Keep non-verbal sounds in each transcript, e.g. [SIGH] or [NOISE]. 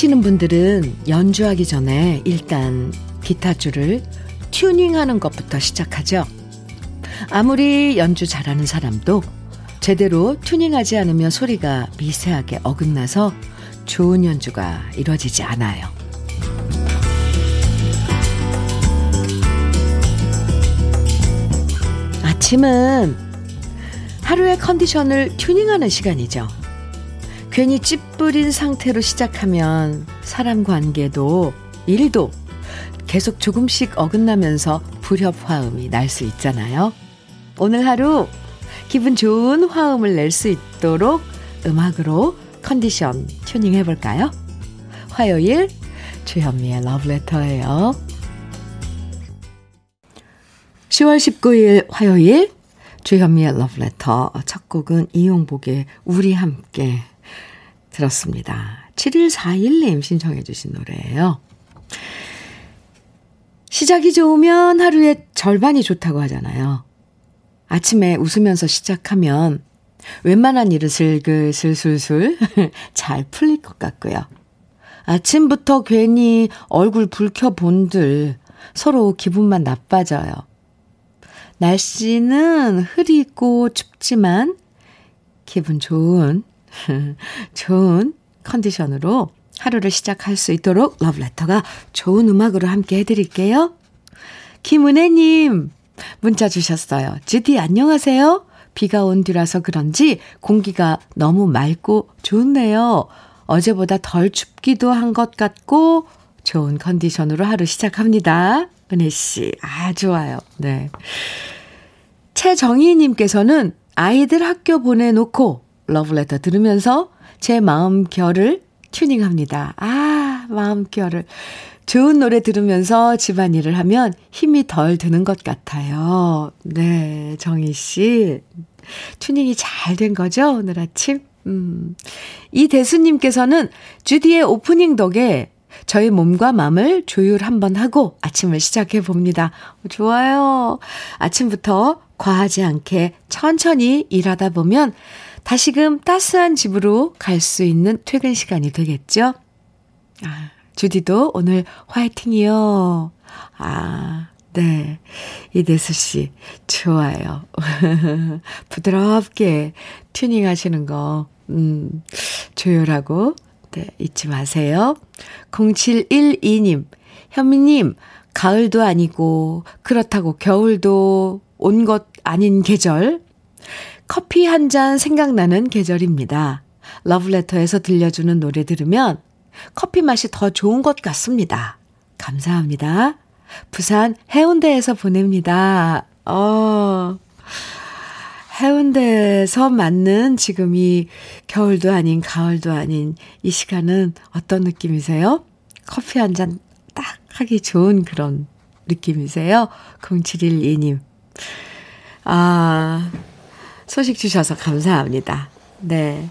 치시는 분들은 연주하기 전에 일단 기타 줄을 튜닝하는 것부터 시작하죠. 아무리 연주 잘하는 사람도 제대로 튜닝하지 않으면 소리가 미세하게 어긋나서 좋은 연주가 이루어지지 않아요. 아침은 하루의 컨디션을 튜닝하는 시간이죠. 괜히 찌뿌린 상태로 시작하면 사람 관계도 일도 계속 조금씩 어긋나면서 불협화음이 날 수 있잖아요. 오늘 하루 기분 좋은 화음을 낼 수 있도록 음악으로 컨디션 튜닝 해볼까요? 화요일 주현미의 러브레터예요. 10월 19일 화요일 주현미의 러브레터 첫 곡은 이용복의 우리 함께 들었습니다. 7141님 신청해 주신 노래예요. 시작이 좋으면 하루의 절반이 좋다고 하잖아요. 아침에 웃으면서 시작하면 웬만한 일은 슬슬슬슬 [LAUGHS] 잘 풀릴 것 같고요. 아침부터 괜히 얼굴 붉혀 본들 서로 기분만 나빠져요. 날씨는 흐리고 춥지만 기분 좋은 [LAUGHS] 좋은 컨디션으로 하루를 시작할 수 있도록 러브레터가 좋은 음악으로 함께 해드릴게요. 김은혜님, 문자 주셨어요. 주디 안녕하세요. 비가 온 뒤라서 그런지 공기가 너무 맑고 좋네요. 어제보다 덜 춥기도 한 것 같고 좋은 컨디션으로 하루 시작합니다. 은혜 씨, 아, 좋아요. 네. 최정희 님께서는 아이들 학교 보내놓고 러브레터 들으면서 제 마음 결을 튜닝합니다. 아, 마음 결을. 좋은 노래 들으면서 집안일을 하면 힘이 덜 드는 것 같아요. 네, 정희 씨. 튜닝이 잘 된 거죠? 오늘 아침? 음. 이 대수님께서는 주디의 오프닝 덕에 저희 몸과 마음을 조율 한번 하고 아침을 시작해 봅니다. 좋아요. 아침부터 과하지 않게 천천히 일하다 보면 다시금 따스한 집으로 갈 수 있는 퇴근 시간이 되겠죠? 아, 주디도 오늘 화이팅이요. 아, 네. 이대수 씨, 좋아요. [LAUGHS] 부드럽게 튜닝 하시는 거, 음, 조율하고, 네, 잊지 마세요. 0712님, 현미님, 가을도 아니고, 그렇다고 겨울도 온 것 아닌 계절. 커피 한 잔 생각나는 계절입니다. 러브레터에서 들려주는 노래 들으면 커피 맛이 더 좋은 것 같습니다. 감사합니다. 부산 해운대에서 보냅니다. 어, 해운대에서 맞는 지금 이 겨울도 아닌 가을도 아닌 이 시간은 어떤 느낌이세요? 커피 한 잔 딱 하기 좋은 그런 느낌이세요? 0712님. 아, 소식 주셔서 감사합니다. 네.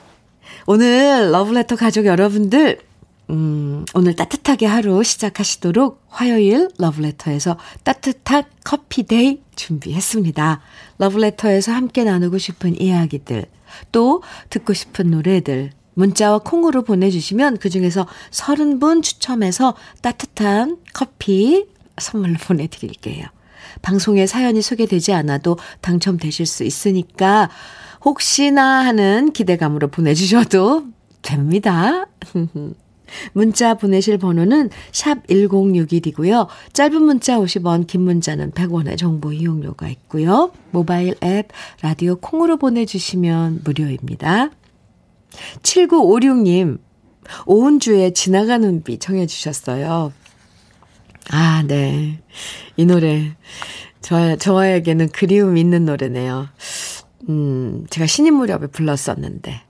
오늘 러브레터 가족 여러분들, 음, 오늘 따뜻하게 하루 시작하시도록 화요일 러브레터에서 따뜻한 커피데이 준비했습니다. 러브레터에서 함께 나누고 싶은 이야기들, 또 듣고 싶은 노래들, 문자와 콩으로 보내주시면 그 중에서 30분 추첨해서 따뜻한 커피 선물로 [LAUGHS] 보내드릴게요. 방송에 사연이 소개되지 않아도 당첨되실 수 있으니까 혹시나 하는 기대감으로 보내주셔도 [LAUGHS] 됩니다. [LAUGHS] 문자 보내실 번호는 샵 1061이고요. 짧은 문자 50원, 긴 문자는 100원의 정보 이용료가 있고요. 모바일 앱 라디오 콩으로 보내주시면 무료입니다. 7956님, 오은주의 지나가는 비 청해 주셨어요. 아, 네. 이 노래, 저, 저에게는 그리움 있는 노래네요. 음, 제가 신인 무렵에 불렀었는데,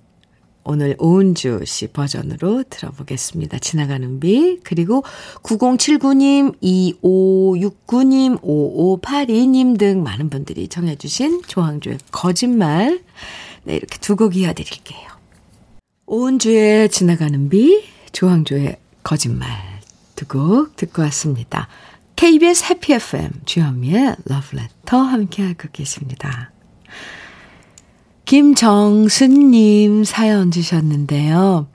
오늘 오은주 씨 버전으로 들어보겠습니다. 지나가는 비. 그리고 9079님, 2569님, 5582님 등 많은 분들이 청해 주신 조항조의 거짓말. 네, 이렇게 두 곡 이어드릴게요. 오은주의 지나가는 비, 조항조의 거짓말 두곡 듣고 왔습니다. KBS 해피 FM 주현미의 러브레터 함께하고 계십니다. 김정순님 사연 주셨는데요.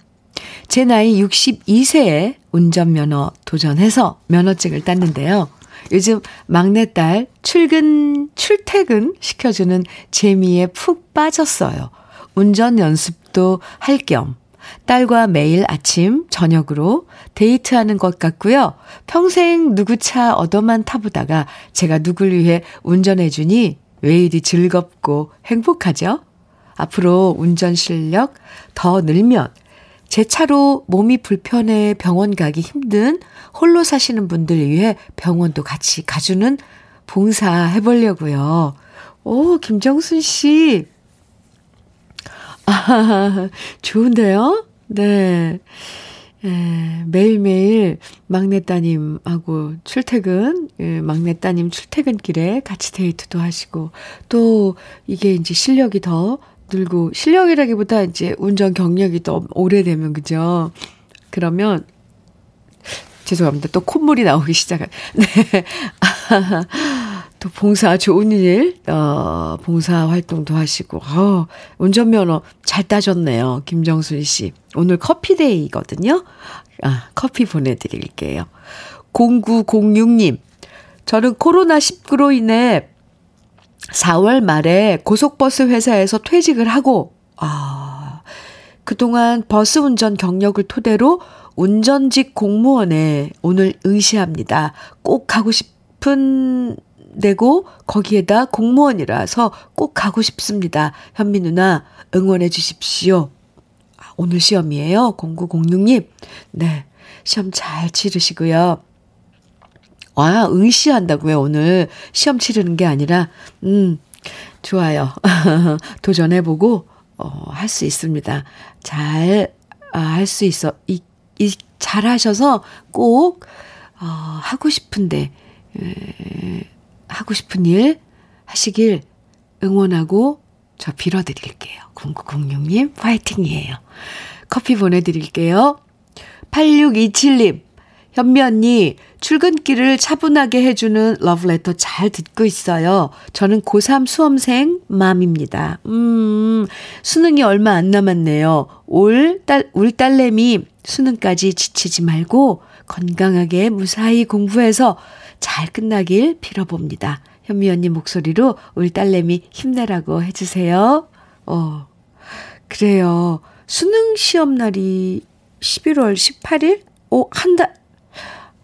제 나이 62세에 운전면허 도전해서 면허증을 땄는데요. 요즘 막내딸 출근, 출퇴근 시켜주는 재미에 푹 빠졌어요. 운전 연습도 할 겸 딸과 매일 아침, 저녁으로 데이트하는 것 같고요. 평생 누구 차 얻어만 타보다가 제가 누굴 위해 운전해주니 왜 이리 즐겁고 행복하죠? 앞으로 운전 실력 더 늘면 제 차로 몸이 불편해 병원 가기 힘든 홀로 사시는 분들 위해 병원도 같이 가주는 봉사 해보려고요. 오, 김정순 씨. 아, [LAUGHS] 좋은데요? 네. 예, 매일매일 막내 따님하고 출퇴근, 예, 막내 따님 출퇴근길에 같이 데이트도 하시고, 또 이게 이제 실력이 더 늘고, 실력이라기보다 이제 운전 경력이 더 오래되면, 그죠? 그러면, 죄송합니다. 또 콧물이 나오기 시작한, [LAUGHS] 네. 또 봉사 좋은 일, 어, 봉사 활동도 하시고, 어, 운전면허 잘 따셨네요. 김정순 씨. 오늘 커피데이거든요. 아, 커피 보내드릴게요. 0906님. 저는 코로나19로 인해 4월 말에 고속버스 회사에서 퇴직을 하고, 아, 그동안 버스 운전 경력을 토대로 운전직 공무원에 오늘 응시합니다. 꼭 가고 싶은 내고 거기에다 공무원이라서 꼭 가고 싶습니다. 현미 누나 응원해 주십시오. 아, 오늘 시험이에요. 0906님. 네. 시험 잘 치르시고요. 와, 응시한다고요, 오늘. 시험 치르는 게 아니라, 음, 좋아요. [LAUGHS] 도전해보고, 어, 할 수 있습니다. 잘, 아, 할 수 있어. 이, 이, 잘 하셔서 꼭, 어, 하고 싶은데, 에, 하고 싶은 일 하시길 응원하고 저 빌어드릴게요. 0906님 화이팅이에요. 커피 보내드릴게요. 8627님 현미 언니 출근길을 차분하게 해주는 러브레터 잘 듣고 있어요. 저는 고3 수험생 맘입니다. 음, 수능이 얼마 안 남았네요. 올 딸, 울 딸내미 수능까지 지치지 말고 건강하게 무사히 공부해서 잘 끝나길 빌어봅니다. 현미 언니 목소리로 우리 딸내미 힘내라고 해주세요. 어, 그래요. 수능 시험 날이 11월 18일? 오, 한 달,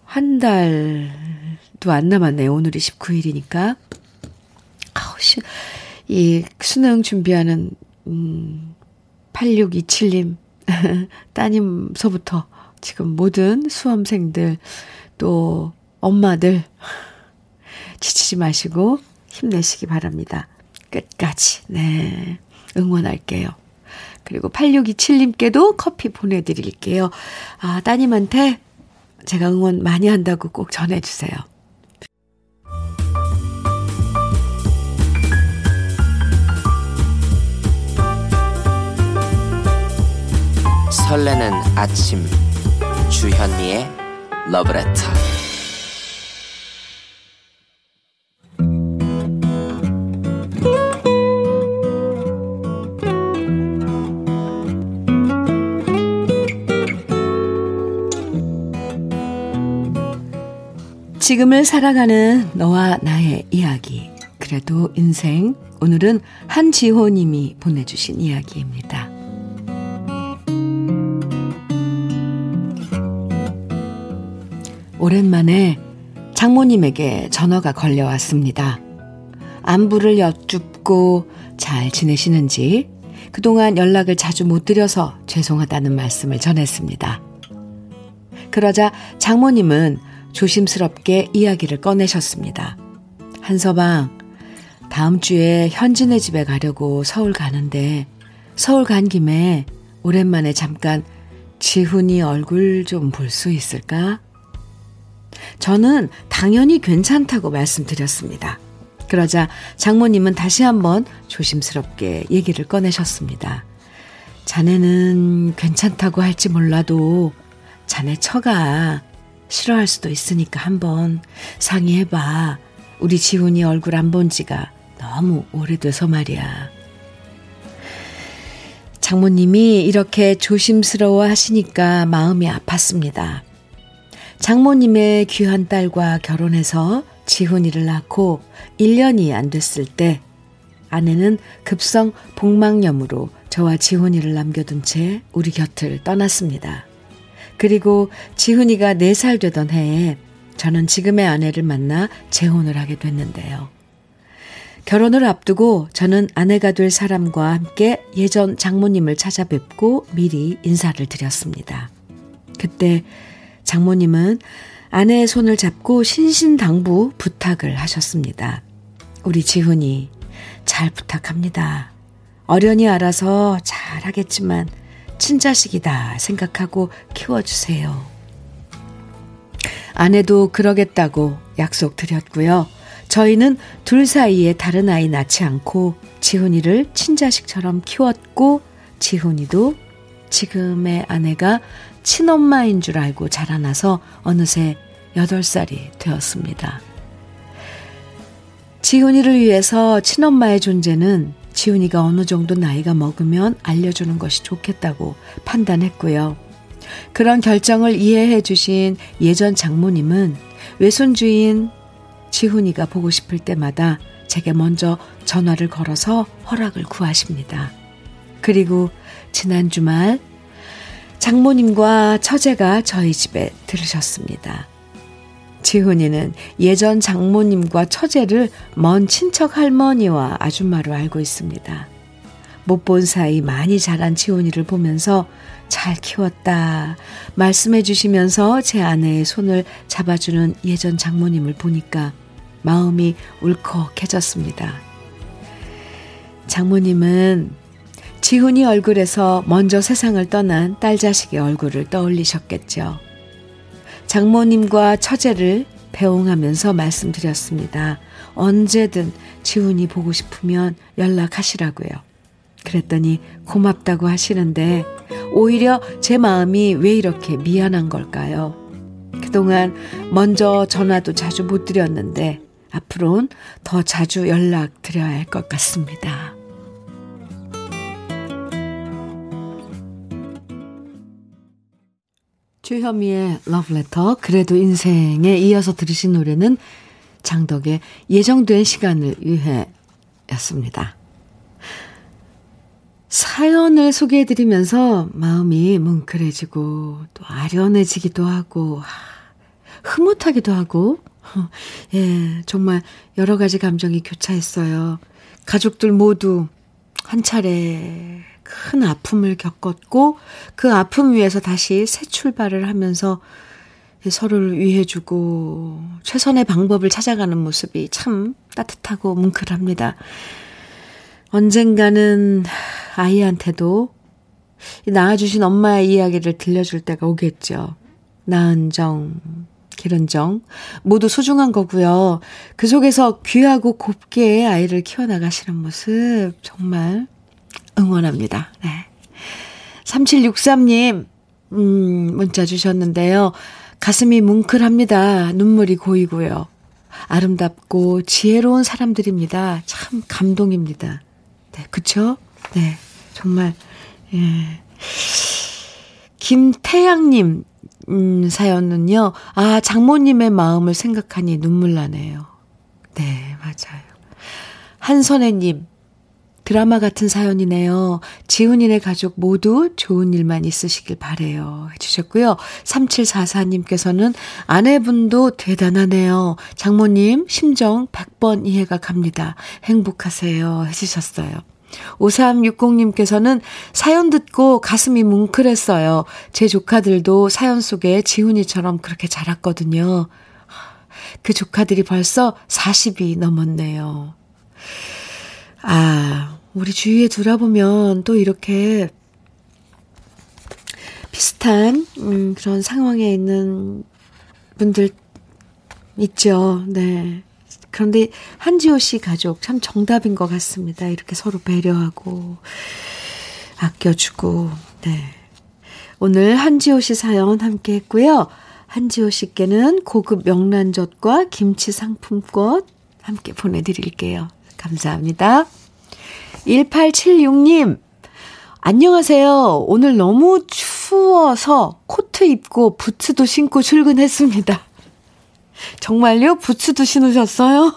한 달도 안 남았네요. 오늘이 19일이니까. 아우, 시, 이 수능 준비하는, 음, 8627님, [LAUGHS] 따님서부터 지금 모든 수험생들, 또 엄마들 지치지 마시고 힘내시기 바랍니다. 끝까지. 네. 응원할게요. 그리고 8627님께도 커피 보내드릴게요. 아, 따님한테 제가 응원 많이 한다고 꼭 전해주세요. 설레는 아침 주현미의 러브레터 지금을 살아가는 너와 나의 이야기. 그래도 인생. 오늘은 한지호 님이 보내주신 이야기입니다. 오랜만에 장모님에게 전화가 걸려왔습니다. 안부를 여쭙고 잘 지내시는지 그동안 연락을 자주 못 드려서 죄송하다는 말씀을 전했습니다. 그러자 장모님은 조심스럽게 이야기를 꺼내셨습니다. 한서방, 다음 주에 현진의 집에 가려고 서울 가는데 서울 간 김에 오랜만에 잠깐 지훈이 얼굴 좀 볼 수 있을까? 저는 당연히 괜찮다고 말씀드렸습니다. 그러자 장모님은 다시 한번 조심스럽게 얘기를 꺼내셨습니다. 자네는 괜찮다고 할지 몰라도 자네 처가 싫어할 수도 있으니까 한번 상의해봐. 우리 지훈이 얼굴 안 본 지가 너무 오래돼서 말이야. 장모님이 이렇게 조심스러워 하시니까 마음이 아팠습니다. 장모님의 귀한 딸과 결혼해서 지훈이를 낳고 1년이 안 됐을 때 아내는 급성 복막염으로 저와 지훈이를 남겨둔 채 우리 곁을 떠났습니다. 그리고 지훈이가 4살 되던 해에 저는 지금의 아내를 만나 재혼을 하게 됐는데요. 결혼을 앞두고 저는 아내가 될 사람과 함께 예전 장모님을 찾아뵙고 미리 인사를 드렸습니다. 그때 장모님은 아내의 손을 잡고 신신당부 부탁을 하셨습니다. 우리 지훈이 잘 부탁합니다. 어련히 알아서 잘 하겠지만 친자식이다 생각하고 키워주세요. 아내도 그러겠다고 약속 드렸고요. 저희는 둘 사이에 다른 아이 낳지 않고 지훈이를 친자식처럼 키웠고 지훈이도 지금의 아내가 친엄마인 줄 알고 자라나서 어느새 8살이 되었습니다. 지훈이를 위해서 친엄마의 존재는 지훈이가 어느 정도 나이가 먹으면 알려주는 것이 좋겠다고 판단했고요. 그런 결정을 이해해 주신 예전 장모님은 외손주인 지훈이가 보고 싶을 때마다 제게 먼저 전화를 걸어서 허락을 구하십니다. 그리고 지난 주말 장모님과 처제가 저희 집에 들으셨습니다. 지훈이는 예전 장모님과 처제를 먼 친척 할머니와 아줌마로 알고 있습니다. 못 본 사이 많이 자란 지훈이를 보면서 잘 키웠다 말씀해 주시면서 제 아내의 손을 잡아주는 예전 장모님을 보니까 마음이 울컥해졌습니다. 장모님은 지훈이 얼굴에서 먼저 세상을 떠난 딸 자식의 얼굴을 떠올리셨겠죠. 장모님과 처제를 배웅하면서 말씀드렸습니다. 언제든 지훈이 보고 싶으면 연락하시라고요. 그랬더니 고맙다고 하시는데 오히려 제 마음이 왜 이렇게 미안한 걸까요? 그동안 먼저 전화도 자주 못 드렸는데 앞으로는 더 자주 연락 드려야 할 것 같습니다. 주현미의 러브레터 그래도 인생에 이어서 들으신 노래는 장덕의 예정된 시간을 위해 였습니다. 사연을 소개해드리면서 마음이 뭉클해지고 또 아련해지기도 하고 흐뭇하기도 하고 [LAUGHS] 예 정말 여러 가지 감정이 교차했어요. 가족들 모두 한 차례 큰 아픔을 겪었고 그 아픔 위에서 다시 새 출발을 하면서 서로를 위해주고 최선의 방법을 찾아가는 모습이 참 따뜻하고 뭉클합니다. 언젠가는 아이한테도 낳아주신 엄마의 이야기를 들려줄 때가 오겠죠. 나은 정, 기른 정, 모두 소중한 거고요. 그 속에서 귀하고 곱게 아이를 키워나가시는 모습, 정말 응원합니다. 네. 3763님, 음, 문자 주셨는데요. 가슴이 뭉클합니다. 눈물이 고이고요. 아름답고 지혜로운 사람들입니다. 참 감동입니다. 네, 그쵸? 네, 정말, 예. 김태양님, 음, 사연은요. 아, 장모님의 마음을 생각하니 눈물 나네요. 네, 맞아요. 한선혜님, 드라마 같은 사연이네요. 지훈이네 가족 모두 좋은 일만 있으시길 바래요. 해주셨고요. 3744님께서는 아내분도 대단하네요. 장모님 심정 100번 이해가 갑니다. 행복하세요. 해주셨어요. 5360님께서는 사연 듣고 가슴이 뭉클했어요. 제 조카들도 사연 속에 지훈이처럼 그렇게 자랐거든요. 그 조카들이 벌써 40이 넘었네요. 아, 우리 주위에 돌아보면 또 이렇게 비슷한 음, 그런 상황에 있는 분들 있죠. 네. 그런데 한지호 씨 가족 참 정답인 것 같습니다. 이렇게 서로 배려하고 아껴주고 네. 오늘 한지호 씨 사연 함께 했고요. 한지호 씨께는 고급 명란젓과 김치 상품권 함께 보내드릴게요. 감사합니다. 1876님, 안녕하세요. 오늘 너무 추워서 코트 입고 부츠도 신고 출근했습니다. 정말요? 부츠도 신으셨어요?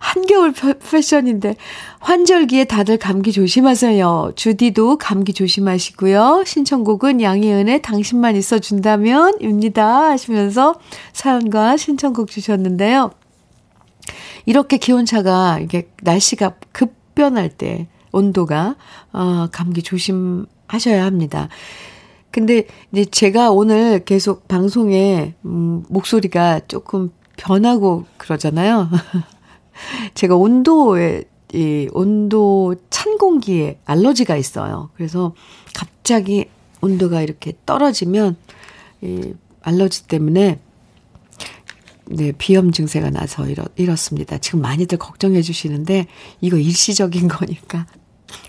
한겨울 패션인데 환절기에 다들 감기 조심하세요. 주디도 감기 조심하시고요. 신청곡은 양희은의 당신만 있어준다면입니다. 하시면서 사연과 신청곡 주셨는데요. 이렇게 기온차가 이게 날씨가 급변할 때 온도가 어, 감기 조심하셔야 합니다. 근데 이제 제가 오늘 계속 방송에 음, 목소리가 조금 변하고 그러잖아요. [LAUGHS] 제가 온도에 이 온도 찬 공기에 알러지가 있어요. 그래서 갑자기 온도가 이렇게 떨어지면 이 알러지 때문에 네, 비염 증세가 나서 이렇, 이렇습니다. 지금 많이들 걱정해 주시는데 이거 일시적인 [LAUGHS] 거니까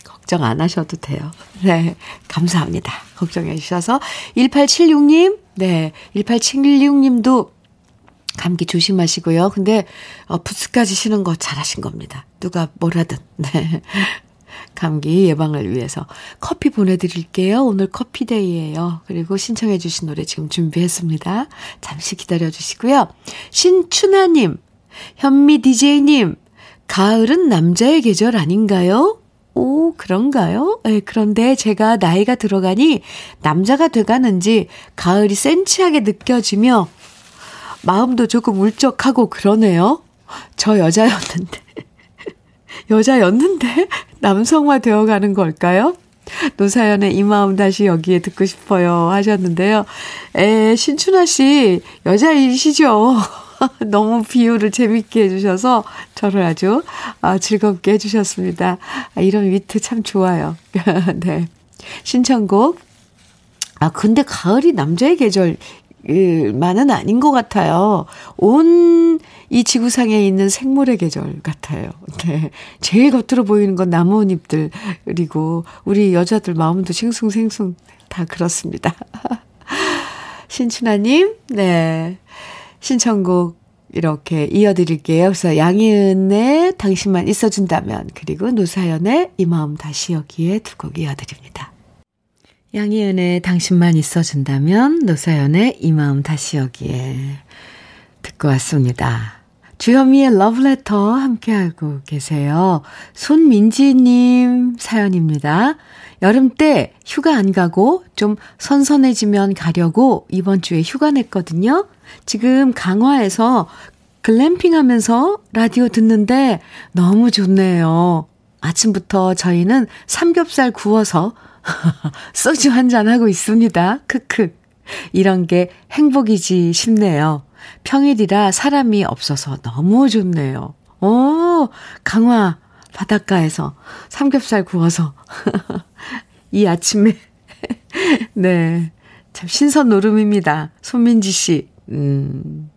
걱정 안 하셔도 돼요. 네, 감사합니다. 걱정해 주셔서 1876님, 네, 1876님도 감기 조심하시고요. 근데 어, 부츠까지 신은 거 잘하신 겁니다. 누가 뭐라든. 네. 감기 예방을 위해서 커피 보내드릴게요. 오늘 커피데이예요. 그리고 신청해 주신 노래 지금 준비했습니다. 잠시 기다려 주시고요. 신춘하님, 현미 DJ님, 가을은 남자의 계절 아닌가요? 오, 그런가요? 네, 그런데 제가 나이가 들어가니 남자가 돼가는지 가을이 센치하게 느껴지며 마음도 조금 울적하고 그러네요. 저 여자였는데. 여자였는데 [LAUGHS] 남성화 되어가는 걸까요? 노사연의 이 마음 다시 여기에 듣고 싶어요 하셨는데요. 에, 신춘아 씨, 여자이시죠? [LAUGHS] 너무 비유를 재밌게 해주셔서 저를 아주 아, 즐겁게 해주셨습니다. 아, 이런 위트 참 좋아요. [LAUGHS] 네. 신청곡. 아, 근데 가을이 남자의 계절, 만은 아닌 것 같아요. 온 이 지구상에 있는 생물의 계절 같아요. 네. 제일 겉으로 보이는 건 나뭇잎들이고, 우리 여자들 마음도 싱숭생숭 다 그렇습니다. [LAUGHS] 신춘하님, 네. 신청곡 이렇게 이어드릴게요. 그래서 양희은의 당신만 있어준다면, 그리고 노사연의 이 마음 다시 여기에 두 곡 이어드립니다. 양희은의 당신만 있어준다면, 노사연의 이 마음 다시 여기에 듣고 왔습니다. 주현미의 러브레터 함께하고 계세요. 손민지님 사연입니다. 여름 때 휴가 안 가고 좀 선선해지면 가려고 이번 주에 휴가 냈거든요. 지금 강화에서 글램핑 하면서 라디오 듣는데 너무 좋네요. 아침부터 저희는 삼겹살 구워서 [LAUGHS] 소주 한 잔 하고 있습니다. 크크. 이런 게 행복이지 싶네요. 평일이라 사람이 없어서 너무 좋네요. 오, 강화 바닷가에서 삼겹살 구워서 [LAUGHS] 이 아침에 [LAUGHS] 네. 참 신선 노름입니다. 손민지 씨. 음.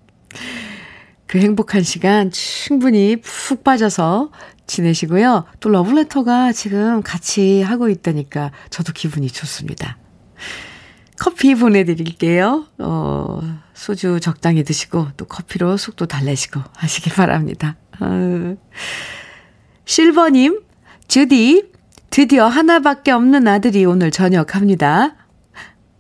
그 행복한 시간 충분히 푹 빠져서 지내시고요. 또 러브레터가 지금 같이 하고 있다니까 저도 기분이 좋습니다. 커피 보내드릴게요. 어, 소주 적당히 드시고 또 커피로 속도 달래시고 하시길 바랍니다. 어. 실버님, 주디, 드디어 하나밖에 없는 아들이 오늘 저녁합니다.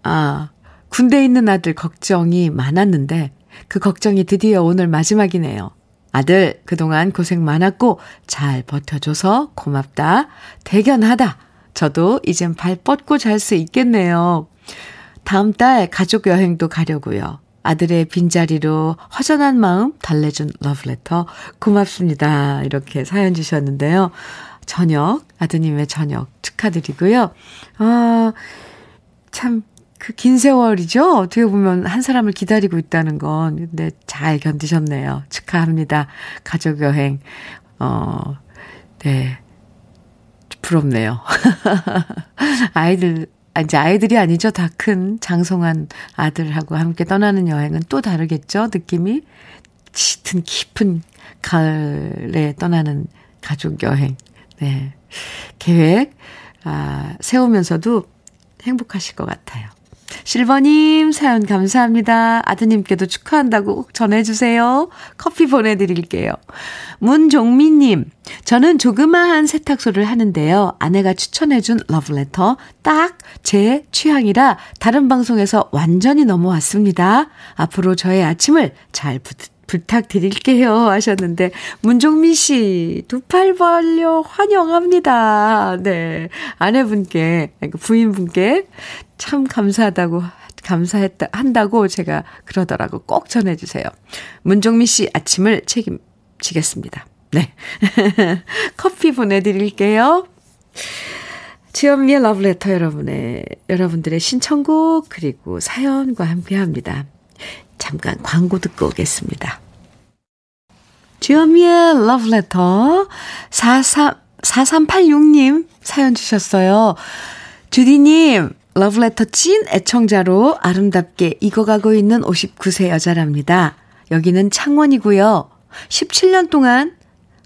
아, 군대 있는 아들 걱정이 많았는데 그 걱정이 드디어 오늘 마지막이네요. 아들, 그동안 고생 많았고 잘 버텨줘서 고맙다. 대견하다. 저도 이젠 발 뻗고 잘 수 있겠네요. 다음 달 가족 여행도 가려고요. 아들의 빈자리로 허전한 마음 달래준 러브레터 고맙습니다. 이렇게 사연 주셨는데요. 저녁, 아드님의 저녁 축하드리고요. 아, 참, 그 긴 세월이죠? 어떻게 보면 한 사람을 기다리고 있다는 건. 근데 잘 견디셨네요. 축하합니다. 가족 여행. 어, 네. 부럽네요. [LAUGHS] 아이들 아, 이제 아이들이 아니죠. 다 큰 장성한 아들하고 함께 떠나는 여행은 또 다르겠죠. 느낌이 짙은 깊은 가을에 떠나는 가족 여행. 네. 계획, 아, 세우면서도 행복하실 것 같아요. 실버님, 사연 감사합니다. 아드님께도 축하한다고 꼭 전해주세요. 커피 보내드릴게요. 문종민님, 저는 조그마한 세탁소를 하는데요. 아내가 추천해준 러브레터 딱 제 취향이라 다른 방송에서 완전히 넘어왔습니다. 앞으로 저의 아침을 잘 부, 부탁드릴게요 하셨는데 문종민 씨 두 팔 벌려 환영합니다. 네. 아내분께 그러니까 부인분께 참 감사하다고 감사했다 한다고 제가 그러더라고 꼭 전해 주세요. 문종민 씨 아침을 책임지겠습니다. 네. [LAUGHS] 커피 보내 드릴게요. 지연미의 러브레터 여러분의 여러분들의 신청곡 그리고 사연과 함께 합니다. 잠깐 광고 듣고 오겠습니다. 주현미의 러브레터 43, 4386님 사연 주셨어요. 주디님, 러브레터 찐 애청자로 아름답게 익어가고 있는 59세 여자랍니다. 여기는 창원이고요. 17년 동안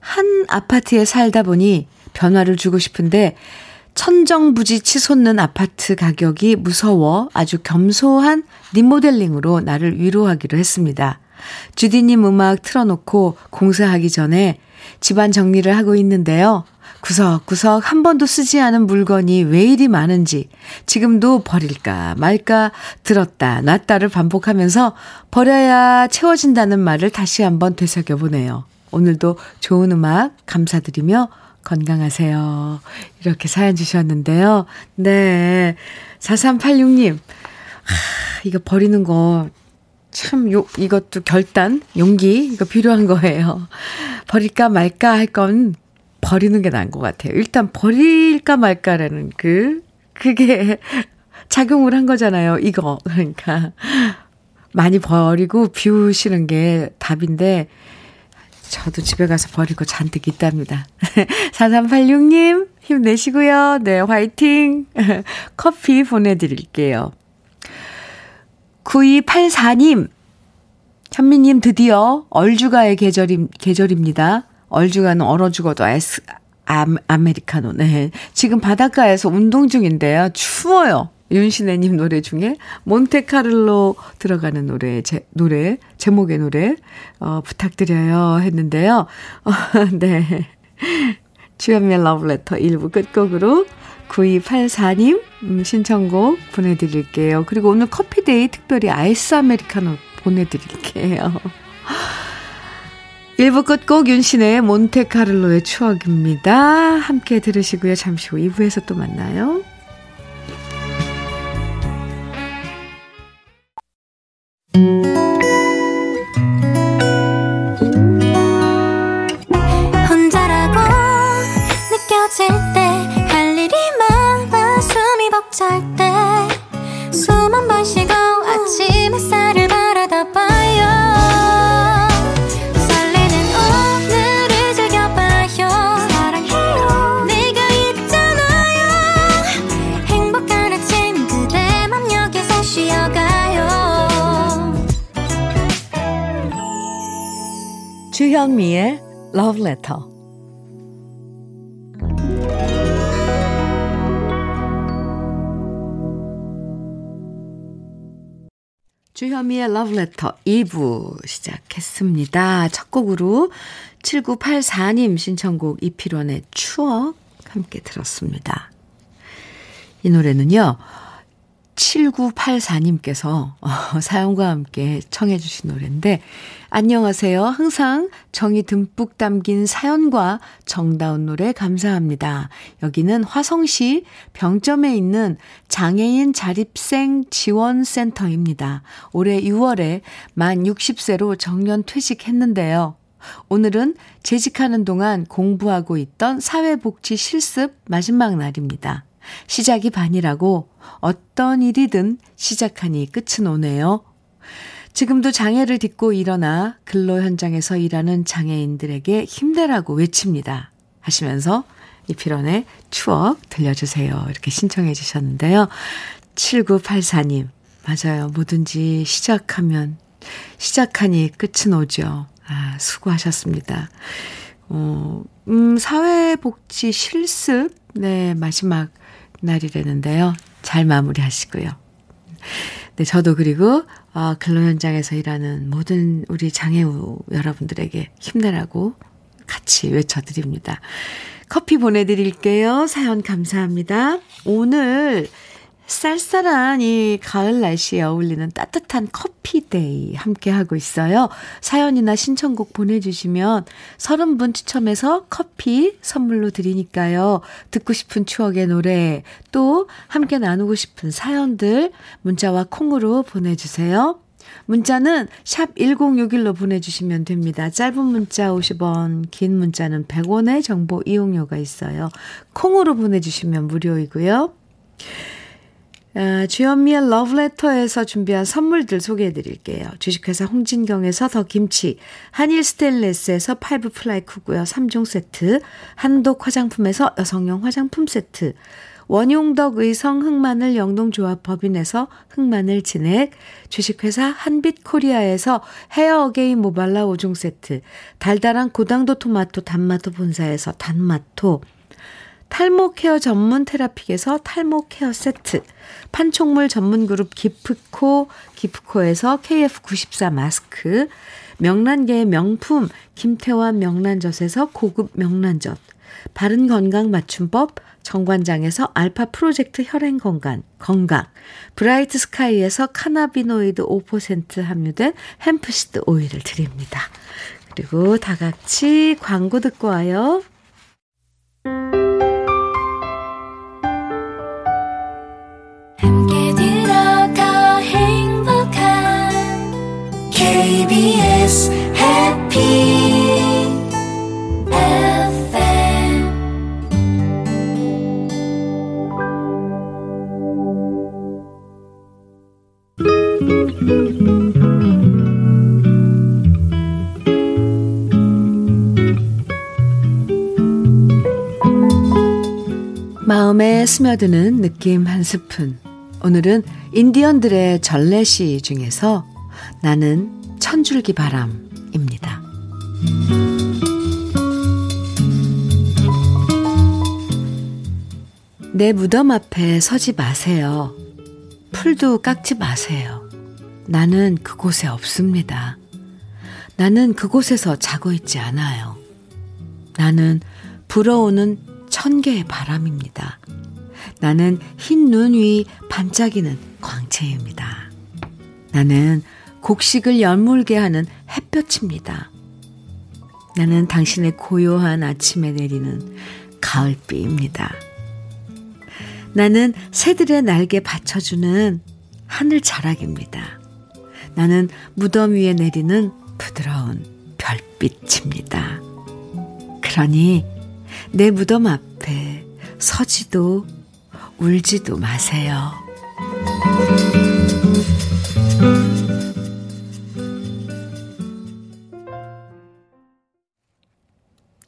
한 아파트에 살다 보니 변화를 주고 싶은데 천정부지 치솟는 아파트 가격이 무서워 아주 겸소한 리모델링으로 나를 위로하기로 했습니다. 주디님 음악 틀어놓고 공사하기 전에 집안 정리를 하고 있는데요. 구석구석 한 번도 쓰지 않은 물건이 왜 이리 많은지 지금도 버릴까 말까 들었다 놨다를 반복하면서 버려야 채워진다는 말을 다시 한번 되새겨 보네요. 오늘도 좋은 음악 감사드리며 건강하세요. 이렇게 사연 주셨는데요. 네. 4386님. 하, 이거 버리는 거 참, 요, 이것도 결단, 용기, 이거 필요한 거예요. 버릴까 말까 할 건 버리는 게 나은 것 같아요. 일단 버릴까 말까라는 그, 그게 [LAUGHS] 작용을 한 거잖아요. 이거. 그러니까. 많이 버리고 비우시는 게 답인데, 저도 집에 가서 거 잔뜩 있답니다. [LAUGHS] 4386님, 힘내시고요. 네, 화이팅! [LAUGHS] 커피 보내드릴게요. 9284님, 현미님 드디어 얼주가의 계절임, 계절입니다. 얼주가는 얼어 죽어도 아이스, 아, 아메리카노. 네. 지금 바닷가에서 운동 중인데요. 추워요. 윤신혜님 노래 중에 몬테카를로 들어가는 노래, 제, 노래, 제목의 노래, 어, 부탁드려요. 했는데요. 어, [LAUGHS] 네. 주연미의 러브레터 1부 끝곡으로 9284님 음, 신청곡 보내드릴게요. 그리고 오늘 커피데이 특별히 아이스 아메리카노 보내드릴게요. 1부 끝곡 윤신의 몬테카를로의 추억입니다. 함께 들으시고요. 잠시 후 2부에서 또 만나요. 주현미의 Love Letter. 주현미의 Love Letter 2부 시작했습니다. 첫 곡으로 7984님 신청곡 이필원의 추억 함께 들었습니다. 이 노래는요. 7984님께서 어, [LAUGHS] 사연과 함께 청해 주신 노래인데 안녕하세요. 항상 정이 듬뿍 담긴 사연과 정다운 노래 감사합니다. 여기는 화성시 병점에 있는 장애인 자립생 지원센터입니다. 올해 6월에 만 60세로 정년 퇴직했는데요. 오늘은 재직하는 동안 공부하고 있던 사회복지 실습 마지막 날입니다. 시작이 반이라고 어떤 일이든 시작하니 끝은 오네요. 지금도 장애를 딛고 일어나 근로 현장에서 일하는 장애인들에게 힘내라고 외칩니다. 하시면서 이필원의 추억 들려주세요. 이렇게 신청해 주셨는데요. 7984님, 맞아요. 뭐든지 시작하면, 시작하니 끝은 오죠. 아, 수고하셨습니다. 어, 음, 사회복지 실습, 네, 마지막 날이라는데요. 잘 마무리하시고요. 네, 저도 그리고 어, 근로 현장에서 일하는 모든 우리 장애우 여러분들에게 힘내라고 같이 외쳐드립니다. 커피 보내드릴게요. 사연 감사합니다. 오늘 쌀쌀한 이 가을 날씨에 어울리는 따뜻한 커피데이 함께하고 있어요. 사연이나 신청곡 보내주시면 30분 추첨해서 커피 선물로 드리니까요. 듣고 싶은 추억의 노래, 또 함께 나누고 싶은 사연들 문자와 콩으로 보내주세요. 문자는 샵 1061로 보내주시면 됩니다. 짧은 문자 50원, 긴 문자는 100원의 정보 이용료가 있어요. 콩으로 보내주시면 무료이고요. 아, 주현미의 러브레터에서 준비한 선물들 소개해 드릴게요. 주식회사 홍진경에서 더 김치, 한일 스테인레스에서 five ply 쿠고요 3종 세트, 한독 화장품에서 여성용 화장품 세트, 원용덕 의성 흑마늘 영농조합 법인에서 흑마늘 진액, 주식회사 한빛코리아에서 Hair Again 모발라 5종 세트, 달달한 고당도 토마토 단마토 본사에서 단마토, 탈모 care 전문 테라픽에서 탈모 care 세트, 판촉물 전문 그룹 기프코, 기프코에서 KF94 마스크, 명란계의 명품 김태환 명란젓에서 고급 명란젓, 바른 건강 맞춤법 정관장에서 알파 프로젝트 혈행 건강, 건강, 브라이트 스카이에서 cannabinoid 5% 함유된 hempseed 오일을 드립니다. 그리고 다 같이 광고 듣고 와요. KBS 해피 마음에 스며드는 느낌 한 스푼. 오늘은 인디언들의 전래시 중에서 나는 천줄기 바람입니다. 내 무덤 앞에 서지 마세요. 풀도 깎지 마세요. 나는 그곳에 없습니다. 나는 그곳에서 자고 있지 않아요. 나는 불어오는 천 개의 바람입니다. 나는 흰 눈 위 반짝이는 광채입니다. 나는 곡식을 연물게 하는 햇볕입니다. 나는 당신의 고요한 아침에 내리는 가을비입니다. 나는 새들의 날개 받쳐주는 하늘 자락입니다. 나는 무덤 위에 내리는 부드러운 별빛입니다. 그러니 내 무덤 앞에 서지도 울지도 마세요.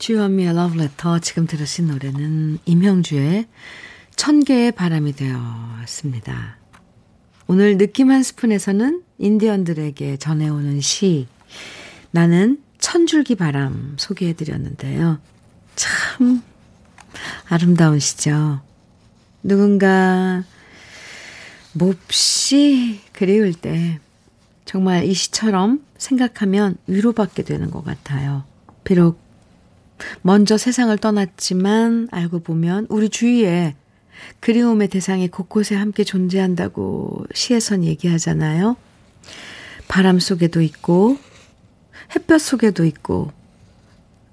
주현미의 러브레터 지금 들으신 노래는 임형주의 천 개의 바람이 되었습니다. 오늘 느낌 한 스푼에서는 인디언들에게 전해오는 시 나는 천줄기 바람 소개해드렸는데요. 참 아름다운 시죠. 누군가 몹시 그리울 때 정말 이 시처럼 생각하면 위로받게 되는 것 같아요. 비록 먼저 세상을 떠났지만 알고 보면 우리 주위에 그리움의 대상이 곳곳에 함께 존재한다고 시에선 얘기하잖아요. 바람 속에도 있고 햇볕 속에도 있고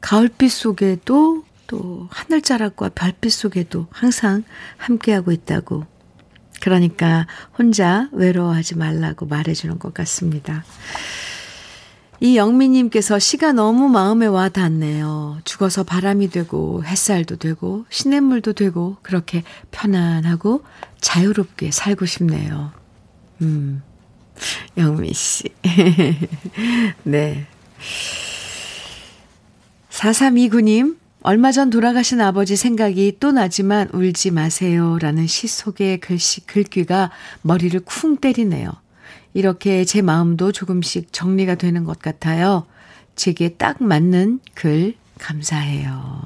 가을빛 속에도 또 하늘자락과 별빛 속에도 항상 함께하고 있다고. 그러니까 혼자 외로워하지 말라고 말해주는 것 같습니다. 이 영미님께서 시가 너무 마음에 와 닿네요. 죽어서 바람이 되고 햇살도 되고 시냇물도 되고 그렇게 편안하고 자유롭게 살고 싶네요. 음, 영미 씨. [LAUGHS] 네. 4329님, 얼마 전 돌아가신 아버지 생각이 또 나지만 울지 마세요. 라는 시 속의 글씨, 글귀가 머리를 쿵 때리네요. 이렇게 제 마음도 조금씩 정리가 되는 것 같아요. 제게 딱 맞는 글 감사해요.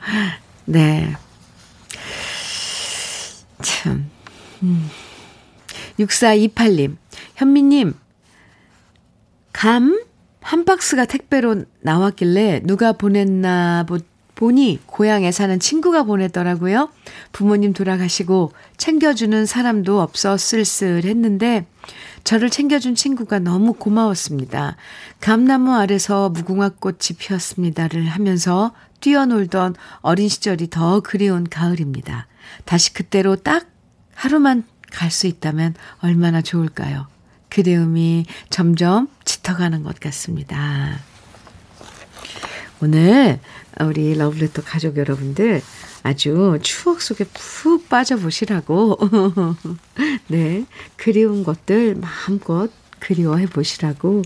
[GASPS] 네. 참, 음. 6428님, 현미님, 감 한 박스가 택배로 나왔길래 누가 보냈나 보, 보니 고향에 사는 친구가 보냈더라고요. 부모님 돌아가시고 챙겨주는 사람도 없어 쓸쓸했는데 저를 챙겨준 친구가 너무 고마웠습니다. 감나무 아래서 무궁화 꽃이 피었습니다를 하면서 뛰어놀던 어린 시절이 더 그리운 가을입니다. 다시 그때로 딱 하루만 갈 수 있다면 얼마나 좋을까요? 그리움이 점점 짙어가는 것 같습니다. 오늘 우리 러블레터 가족 여러분들 아주 추억 속에 푹 빠져보시라고, [LAUGHS] 네, 그리운 것들 마음껏 그리워해 보시라고,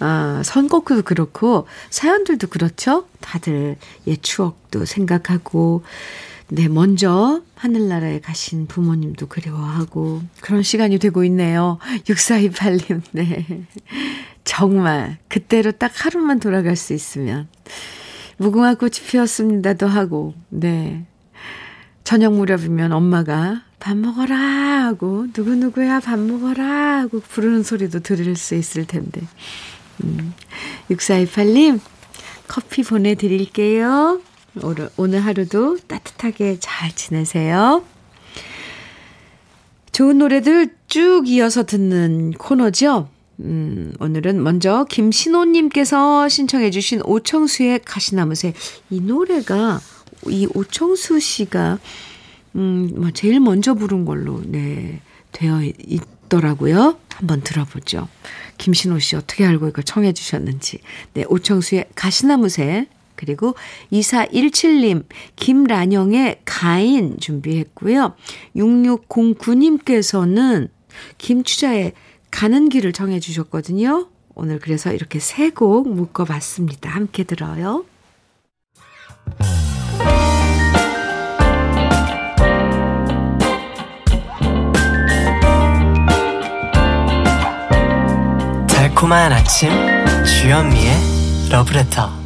아, 선곡도 그렇고, 사연들도 그렇죠? 다들 옛 추억도 생각하고, 네, 먼저 하늘나라에 가신 부모님도 그리워하고 그런 시간이 되고 있네요. [LAUGHS] 6428님, 네. 정말 그때로 딱 하루만 돌아갈 수 있으면 무궁화 꽃이 피었습니다도 하고, 네. 저녁 무렵이면 엄마가 밥 먹어라 하고 누구누구야 밥 먹어라 하고 부르는 소리도 들을 수 있을 텐데. 음, 6428님 커피 보내드릴게요. 오늘, 오늘 하루도 따뜻하게 잘 지내세요. 좋은 노래들 쭉 이어서 듣는 코너죠. 음, 오늘은 먼저 김신호님께서 신청해주신 오청수의 가시나무새. 이 노래가, 이 오청수 씨가, 음, 뭐, 제일 먼저 부른 걸로, 네, 되어 있더라고요. 한번 들어보죠. 김신호 씨 어떻게 알고 이거 청해주셨는지. 네, 오청수의 가시나무새 그리고 2417님, 김란영의 가인 준비했고요. 6609님께서는 김추자의 가는 길을 정해 주셨거든요. 오늘 그래서 이렇게 세 곡 묶어봤습니다. 함께 들어요. 달콤한 아침 주현미의 러브레터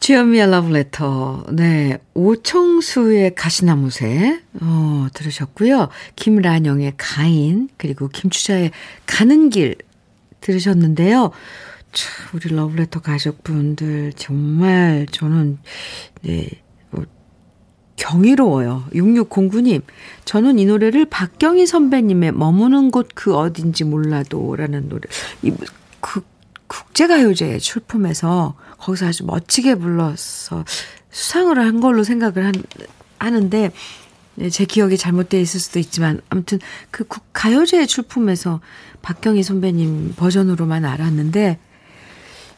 주현미의 러브레터. 네. 오청수의 가시나무새, 어, 들으셨고요. 김란영의 가인, 그리고 김추자의 가는 길 들으셨는데요. 참, 우리 러브레터 가족분들, 정말 저는, 네, 뭐, 경이로워요. 6609님, 저는 이 노래를 박경희 선배님의 머무는 곳 그 어딘지 몰라도 라는 노래, 이, 그, 국제가요제 출품해서 거기서 아주 멋지게 불러서 수상을 한 걸로 생각을 한, 하는데, 네, 제 기억이 잘못되어 있을 수도 있지만, 아무튼 그 가요제 출품에서 박경희 선배님 버전으로만 알았는데,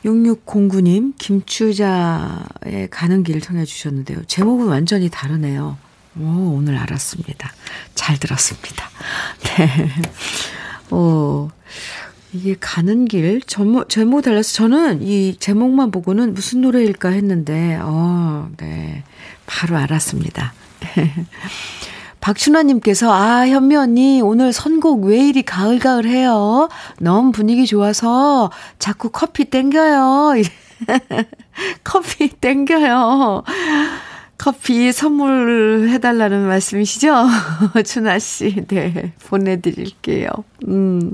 6609님, 김추자의 가는 길 청해 주셨는데요. 제목은 완전히 다르네요. 오, 오늘 알았습니다. 잘 들었습니다. [LAUGHS] 네. 오, 이게 가는 길 제목 제목 달라서 저는 이 제목만 보고는 무슨 노래일까 했는데 어, 네. 바로 알았습니다. [LAUGHS] 박춘화님께서, 아, 현미 언니, 오늘 선곡 왜 이리 가을가을해요? 너무 분위기 좋아서 자꾸 커피 땡겨요. [LAUGHS] 커피 땡겨요. 커피 선물해달라는 말씀이시죠? [LAUGHS] 춘아씨, 네, 보내드릴게요. 음.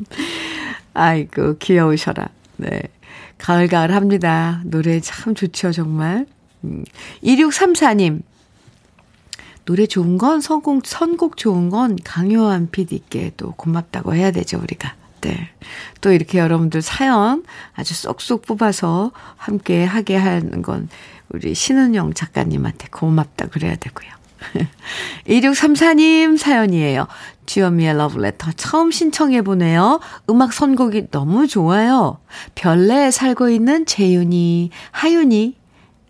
아이고, 귀여우셔라. 네. 가을가을 합니다. 노래 참 좋죠, 정말. 음. 2634님. 노래 좋은 건, 선곡, 선곡 좋은 건 강요한 PD께 또 고맙다고 해야 되죠, 우리가. 네. 또 이렇게 여러분들 사연 아주 쏙쏙 뽑아서 함께 하게 하는 건 우리 신은영 작가님한테 고맙다 그래야 되고요. 2634님 사연이에요. 주현미의 러브레터 처음 신청해보네요. 음악 선곡이 너무 좋아요. 별내에 살고 있는 재윤이, 하윤이,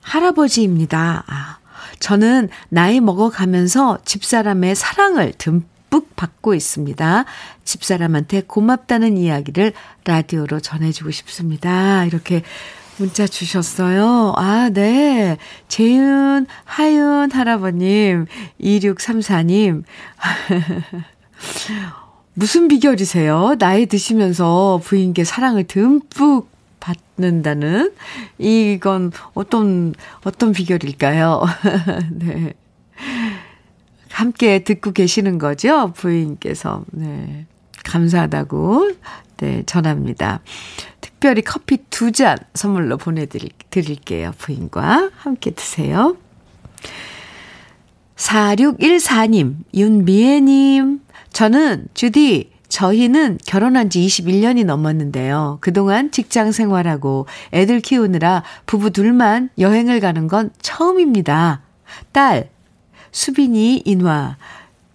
할아버지입니다. 아, 저는 나이 먹어가면서 집사람의 사랑을 듬뿍 받고 있습니다. 집사람한테 고맙다는 이야기를 라디오로 전해주고 싶습니다. 이렇게 문자 주셨어요. 아, 네. 재윤, 하윤 할아버님, 2634님. [LAUGHS] 무슨 비결이세요? 나이 드시면서 부인께 사랑을 듬뿍 받는다는 이건 어떤 어떤 비결일까요? [LAUGHS] 네. 함께 듣고 계시는 거죠? 부인께서. 네. 감사하다고, 네, 전합니다. 특별히 커피 두 잔 선물로 보내드릴게요. 부인과 함께 드세요. 4614님, 윤미애님, 저는 주디, 저희는 결혼한 지 21년이 넘었는데요. 그동안 직장 생활하고 애들 키우느라 부부 둘만 여행을 가는 건 처음입니다. 딸, 수빈이, 인화,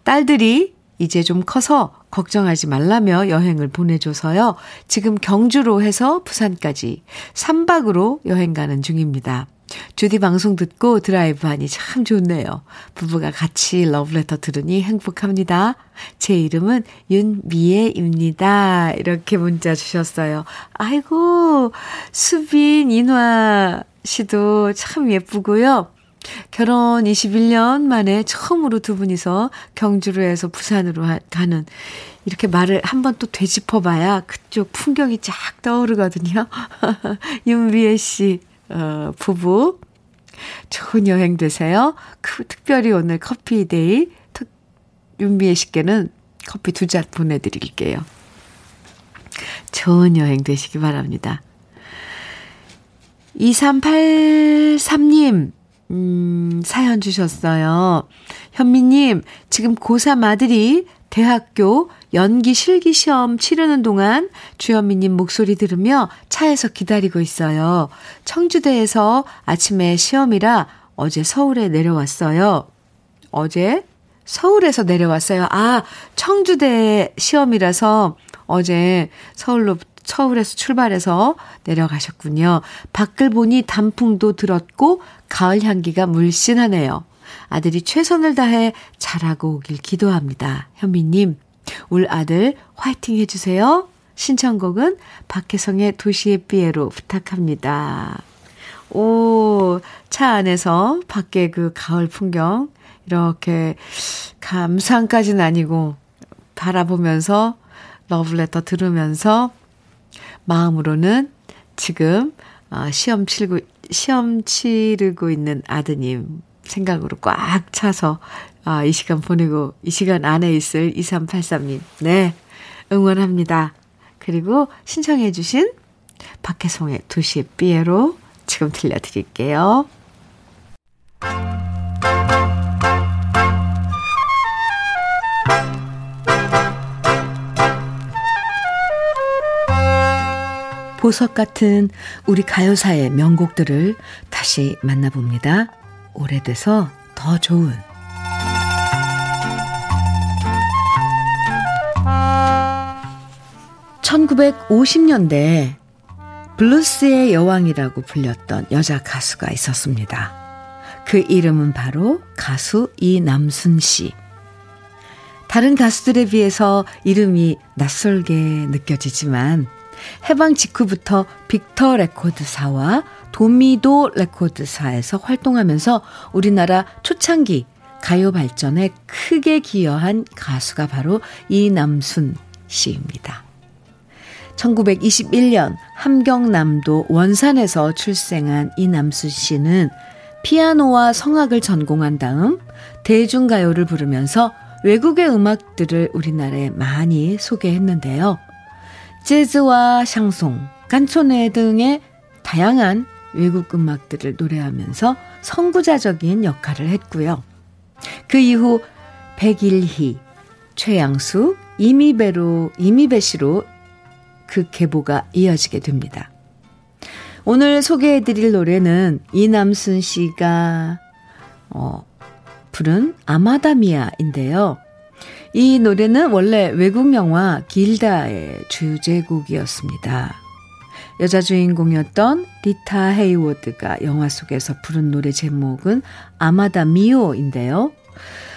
딸들이 이제 좀 커서 걱정하지 말라며 여행을 보내줘서요. 지금 경주로 해서 부산까지 3박으로 여행 가는 중입니다. 주디 방송 듣고 드라이브 하니 참 좋네요. 부부가 같이 러브레터 들으니 행복합니다. 제 이름은 윤미애입니다. 이렇게 문자 주셨어요. 아이고, 수빈, 인화 씨도 참 예쁘고요. 결혼 21년 만에 처음으로 두 분이서 경주로 해서 부산으로 가는 이렇게 말을 한번 또 되짚어 봐야 그쪽 풍경이 쫙 떠오르거든요. [LAUGHS] 윤미애 씨, 어, 부부. 좋은 여행 되세요. 그, 특별히 오늘 커피 day, 특, 윤미애 씨께는 커피 두 잔 보내 드릴게요. 좋은 여행 되시기 바랍니다. 2383님, 음, 사연 주셨어요. 현미님, 지금 고3 아들이 대학교 연기 실기 시험 치르는 동안 주현미님 목소리 들으며 차에서 기다리고 있어요. 청주대에서 아침에 시험이라 어제 서울에 내려왔어요. 어제 서울에서 내려왔어요. 아, 청주대 시험이라서 어제 서울로 서울에서 출발해서 내려가셨군요. 밖을 보니 단풍도 들었고 가을 향기가 물씬하네요. 아들이 최선을 다해 잘하고 오길 기도합니다. 현미님, 울 아들 화이팅 해주세요. 신청곡은 박혜성의 도시의 삐에로 부탁합니다. 오, 차 안에서 밖에 그 가을 풍경, 이렇게 감상까지는 아니고 바라보면서 러브레터 들으면서 마음으로는 지금 어, 시험 치르고, 시험 치르고 있는 아드님 생각으로 꽉 차서 아, 이 시간 보내고 이 시간 안에 있을 2383님. 네. 응원합니다. 그리고 신청해 주신 박혜송의 도시의 삐에로 지금 들려드릴게요. 보석 같은 우리 가요사의 명곡들을 다시 만나봅니다. 오래돼서 더 좋은 1950년대 블루스의 여왕이라고 불렸던 여자 가수가 있었습니다. 그 이름은 바로 가수 이남순 씨. 다른 가수들에 비해서 이름이 낯설게 느껴지지만 해방 직후부터 빅터 레코드사와 도미도 레코드사에서 활동하면서 우리나라 초창기 가요 발전에 크게 기여한 가수가 바로 이남순 씨입니다. 1921년 함경남도 원산에서 출생한 이남순 씨는 피아노와 성악을 전공한 다음 대중가요를 부르면서 외국의 음악들을 우리나라에 많이 소개했는데요. 재즈와 샹송, 깐초네 등의 다양한 외국 음악들을 노래하면서 선구자적인 역할을 했고요. 그 이후 백일희, 최양수, 이미배로, 이미배 씨로 그 계보가 이어지게 됩니다. 오늘 소개해드릴 노래는 이남순 씨가, 어, 부른 아마다미아인데요. 이 노래는 원래 외국 영화 길다의 주제곡이었습니다. 여자 주인공이었던 리타 헤이워드가 영화 속에서 부른 노래 제목은 아마다 미오인데요.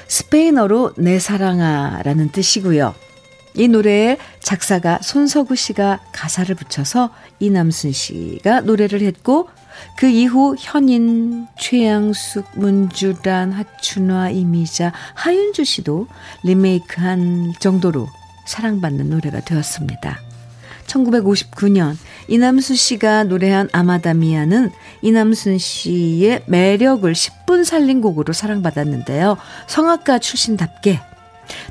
스페인어로 내 사랑아라는 뜻이고요. 이 노래에 작사가 손석우 씨가 가사를 붙여서 이남순 씨가 노래를 했고 그 이후 현인, 최양숙, 문주란, 하춘화, 이미자, 하윤주 씨도 리메이크한 정도로 사랑받는 노래가 되었습니다. 1959년 이남순 씨가 노래한 아마다미아는 이남순 씨의 매력을 십분 살린 곡으로 사랑받았는데요. 성악가 출신답게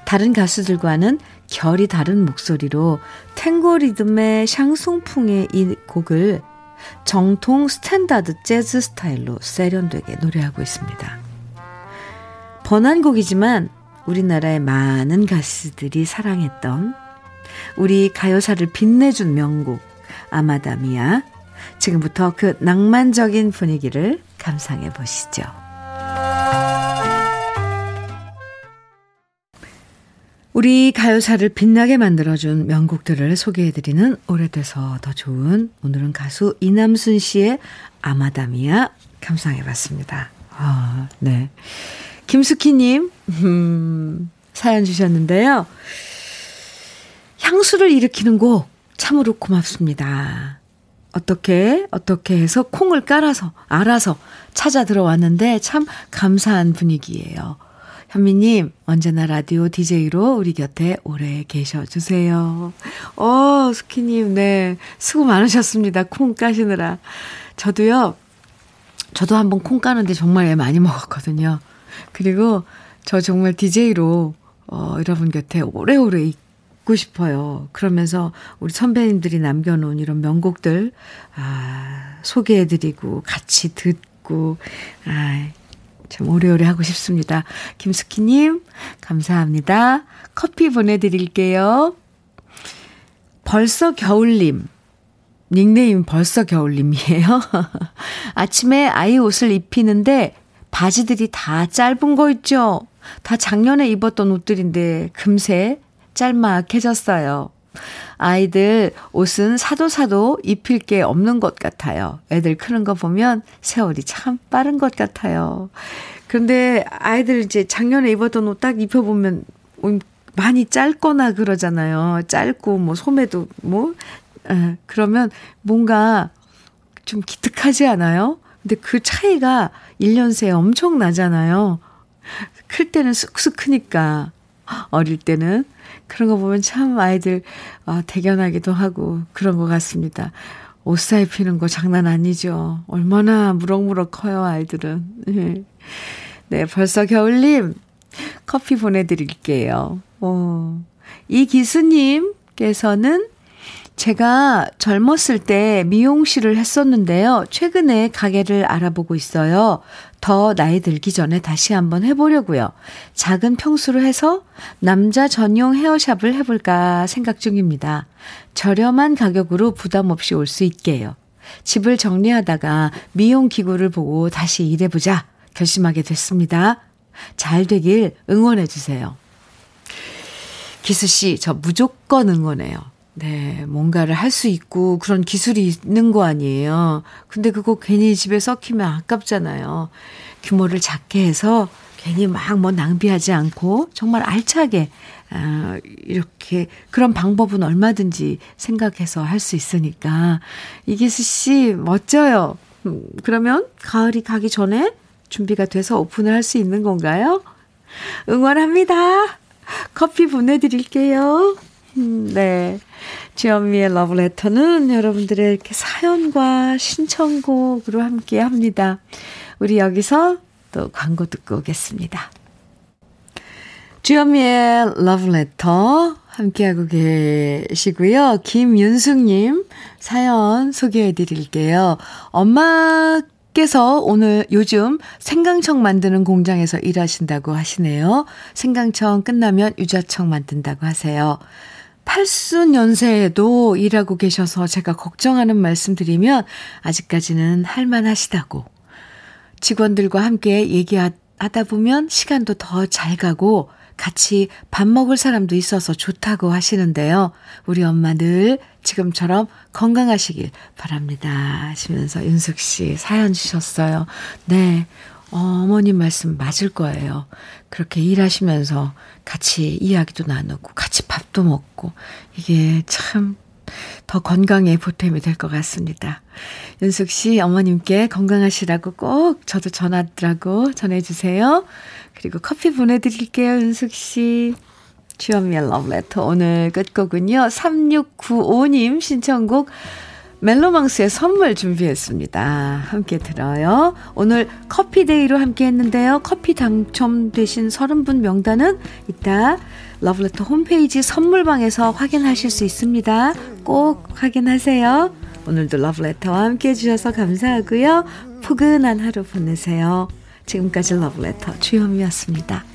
다른 가수들과는 결이 다른 목소리로 탱고 리듬의 샹송풍의 이 곡을 정통 스탠다드 재즈 스타일로 세련되게 노래하고 있습니다. 번안곡이지만 우리나라의 많은 가수들이 사랑했던 우리 가요사를 빛내준 명곡 아마다미아 지금부터 그 낭만적인 분위기를 감상해 보시죠. 우리 가요사를 빛나게 만들어준 명곡들을 소개해드리는 오래돼서 더 좋은 오늘은 가수 이남순 씨의 아마다미아 감상해봤습니다. 아, 네. 김숙희님, 음, 사연 주셨는데요. 향수를 일으키는 곡 참으로 고맙습니다. 어떻게, 어떻게 해서 콩을 깔아서, 알아서 찾아 들어왔는데 참 감사한 분위기예요. 현미님, 언제나 라디오 DJ로 우리 곁에 오래 계셔 주세요. 어, 스키님, 네. 수고 많으셨습니다. 콩 까시느라. 저도요, 저도 한번 콩 까는데 정말 많이 먹었거든요. 그리고 저 정말 DJ로, 어, 여러분 곁에 오래오래 있고 싶어요. 그러면서 우리 선배님들이 남겨놓은 이런 명곡들, 아, 소개해드리고, 같이 듣고, 아, 참 오래오래 하고 싶습니다. 김숙희님, 감사합니다. 커피 보내드릴게요. 벌써 겨울님. 닉네임 벌써 겨울님이에요. [LAUGHS] 아침에 아이 옷을 입히는데 바지들이 다 짧은 거 있죠? 다 작년에 입었던 옷들인데 금세 짤막해졌어요. 아이들 옷은 사도 사도 입힐 게 없는 것 같아요. 애들 크는 거 보면 세월이 참 빠른 것 같아요. 그런데 아이들 이제 작년에 입었던 옷 딱 입혀보면 많이 짧거나 그러잖아요. 짧고 뭐 소매도 뭐 에, 그러면 뭔가 좀 기특하지 않아요? 근데 그 차이가 1년 새에 엄청 나잖아요. 클 때는 쑥쑥 크니까 어릴 때는 그런 거 보면 참 아이들 아, 대견하기도 하고 그런 것 같습니다. 옷 사입히는 거 장난 아니죠. 얼마나 무럭무럭 커요, 아이들은. 네, 네 벌써 겨울님, 커피 보내드릴게요. 어, 이 기수님께서는 제가 젊었을 때 미용실을 했었는데요. 최근에 가게를 알아보고 있어요. 더 나이 들기 전에 다시 한번 해보려고요. 작은 평수로 해서 남자 전용 헤어샵을 해볼까 생각 중입니다. 저렴한 가격으로 부담 없이 올 수 있게요. 집을 정리하다가 미용 기구를 보고 다시 일해보자 결심하게 됐습니다. 잘 되길 응원해주세요. 기수씨, 저 무조건 응원해요. 네, 뭔가를 할 수 있고 그런 기술이 있는 거 아니에요. 근데 그거 괜히 집에 썩히면 아깝잖아요. 규모를 작게 해서 괜히 막 뭐 낭비하지 않고 정말 알차게 아, 이렇게 그런 방법은 얼마든지 생각해서 할 수 있으니까 이기수 씨 멋져요. 음, 그러면 가을이 가기 전에 준비가 돼서 오픈을 할 수 있는 건가요? 응원합니다. 커피 보내드릴게요. 음, 네. 주현미의 러브레터는 여러분들의 이렇게 사연과 신청곡으로 함께 합니다. 우리 여기서 또 광고 듣고 오겠습니다. 주현미의 러브레터 함께하고 계시고요. 김윤숙님 사연 소개해 드릴게요. 엄마 께서 오늘 요즘 생강청 만드는 공장에서 일하신다고 하시네요. 생강청 끝나면 유자청 만든다고 하세요. 팔순 연세에도 일하고 계셔서 제가 걱정하는 말씀 드리면 아직까지는 할만하시다고. 직원들과 함께 얘기하다 보면 시간도 더 잘 가고 같이 밥 먹을 사람도 있어서 좋다고 하시는데요. 우리 엄마 늘 지금처럼 건강하시길 바랍니다. 하시면서 윤숙 씨 사연 주셨어요. 네. 어머님 말씀 맞을 거예요. 그렇게 일하시면서 같이 이야기도 나누고 같이 밥도 먹고 이게 참 더 건강에 보탬이 될 것 같습니다. 윤숙 씨 어머님께 건강하시라고 꼭 저도 전하더라고 전해주세요. 그리고 커피 보내드릴게요, 윤숙 씨. 주현미의 러브레터 오늘 끝곡은요. 3695님 신청곡 멜로망스의 선물 준비했습니다. 함께 들어요. 오늘 커피데이로 함께 했는데요. 커피 당첨되신 30분 명단은 이따 러브레터 홈페이지 선물방에서 확인하실 수 있습니다. 꼭 확인하세요. 오늘도 러브레터와 함께 해주셔서 감사하고요. 포근한 하루 보내세요. 지금까지 러브레터 주현미였습니다.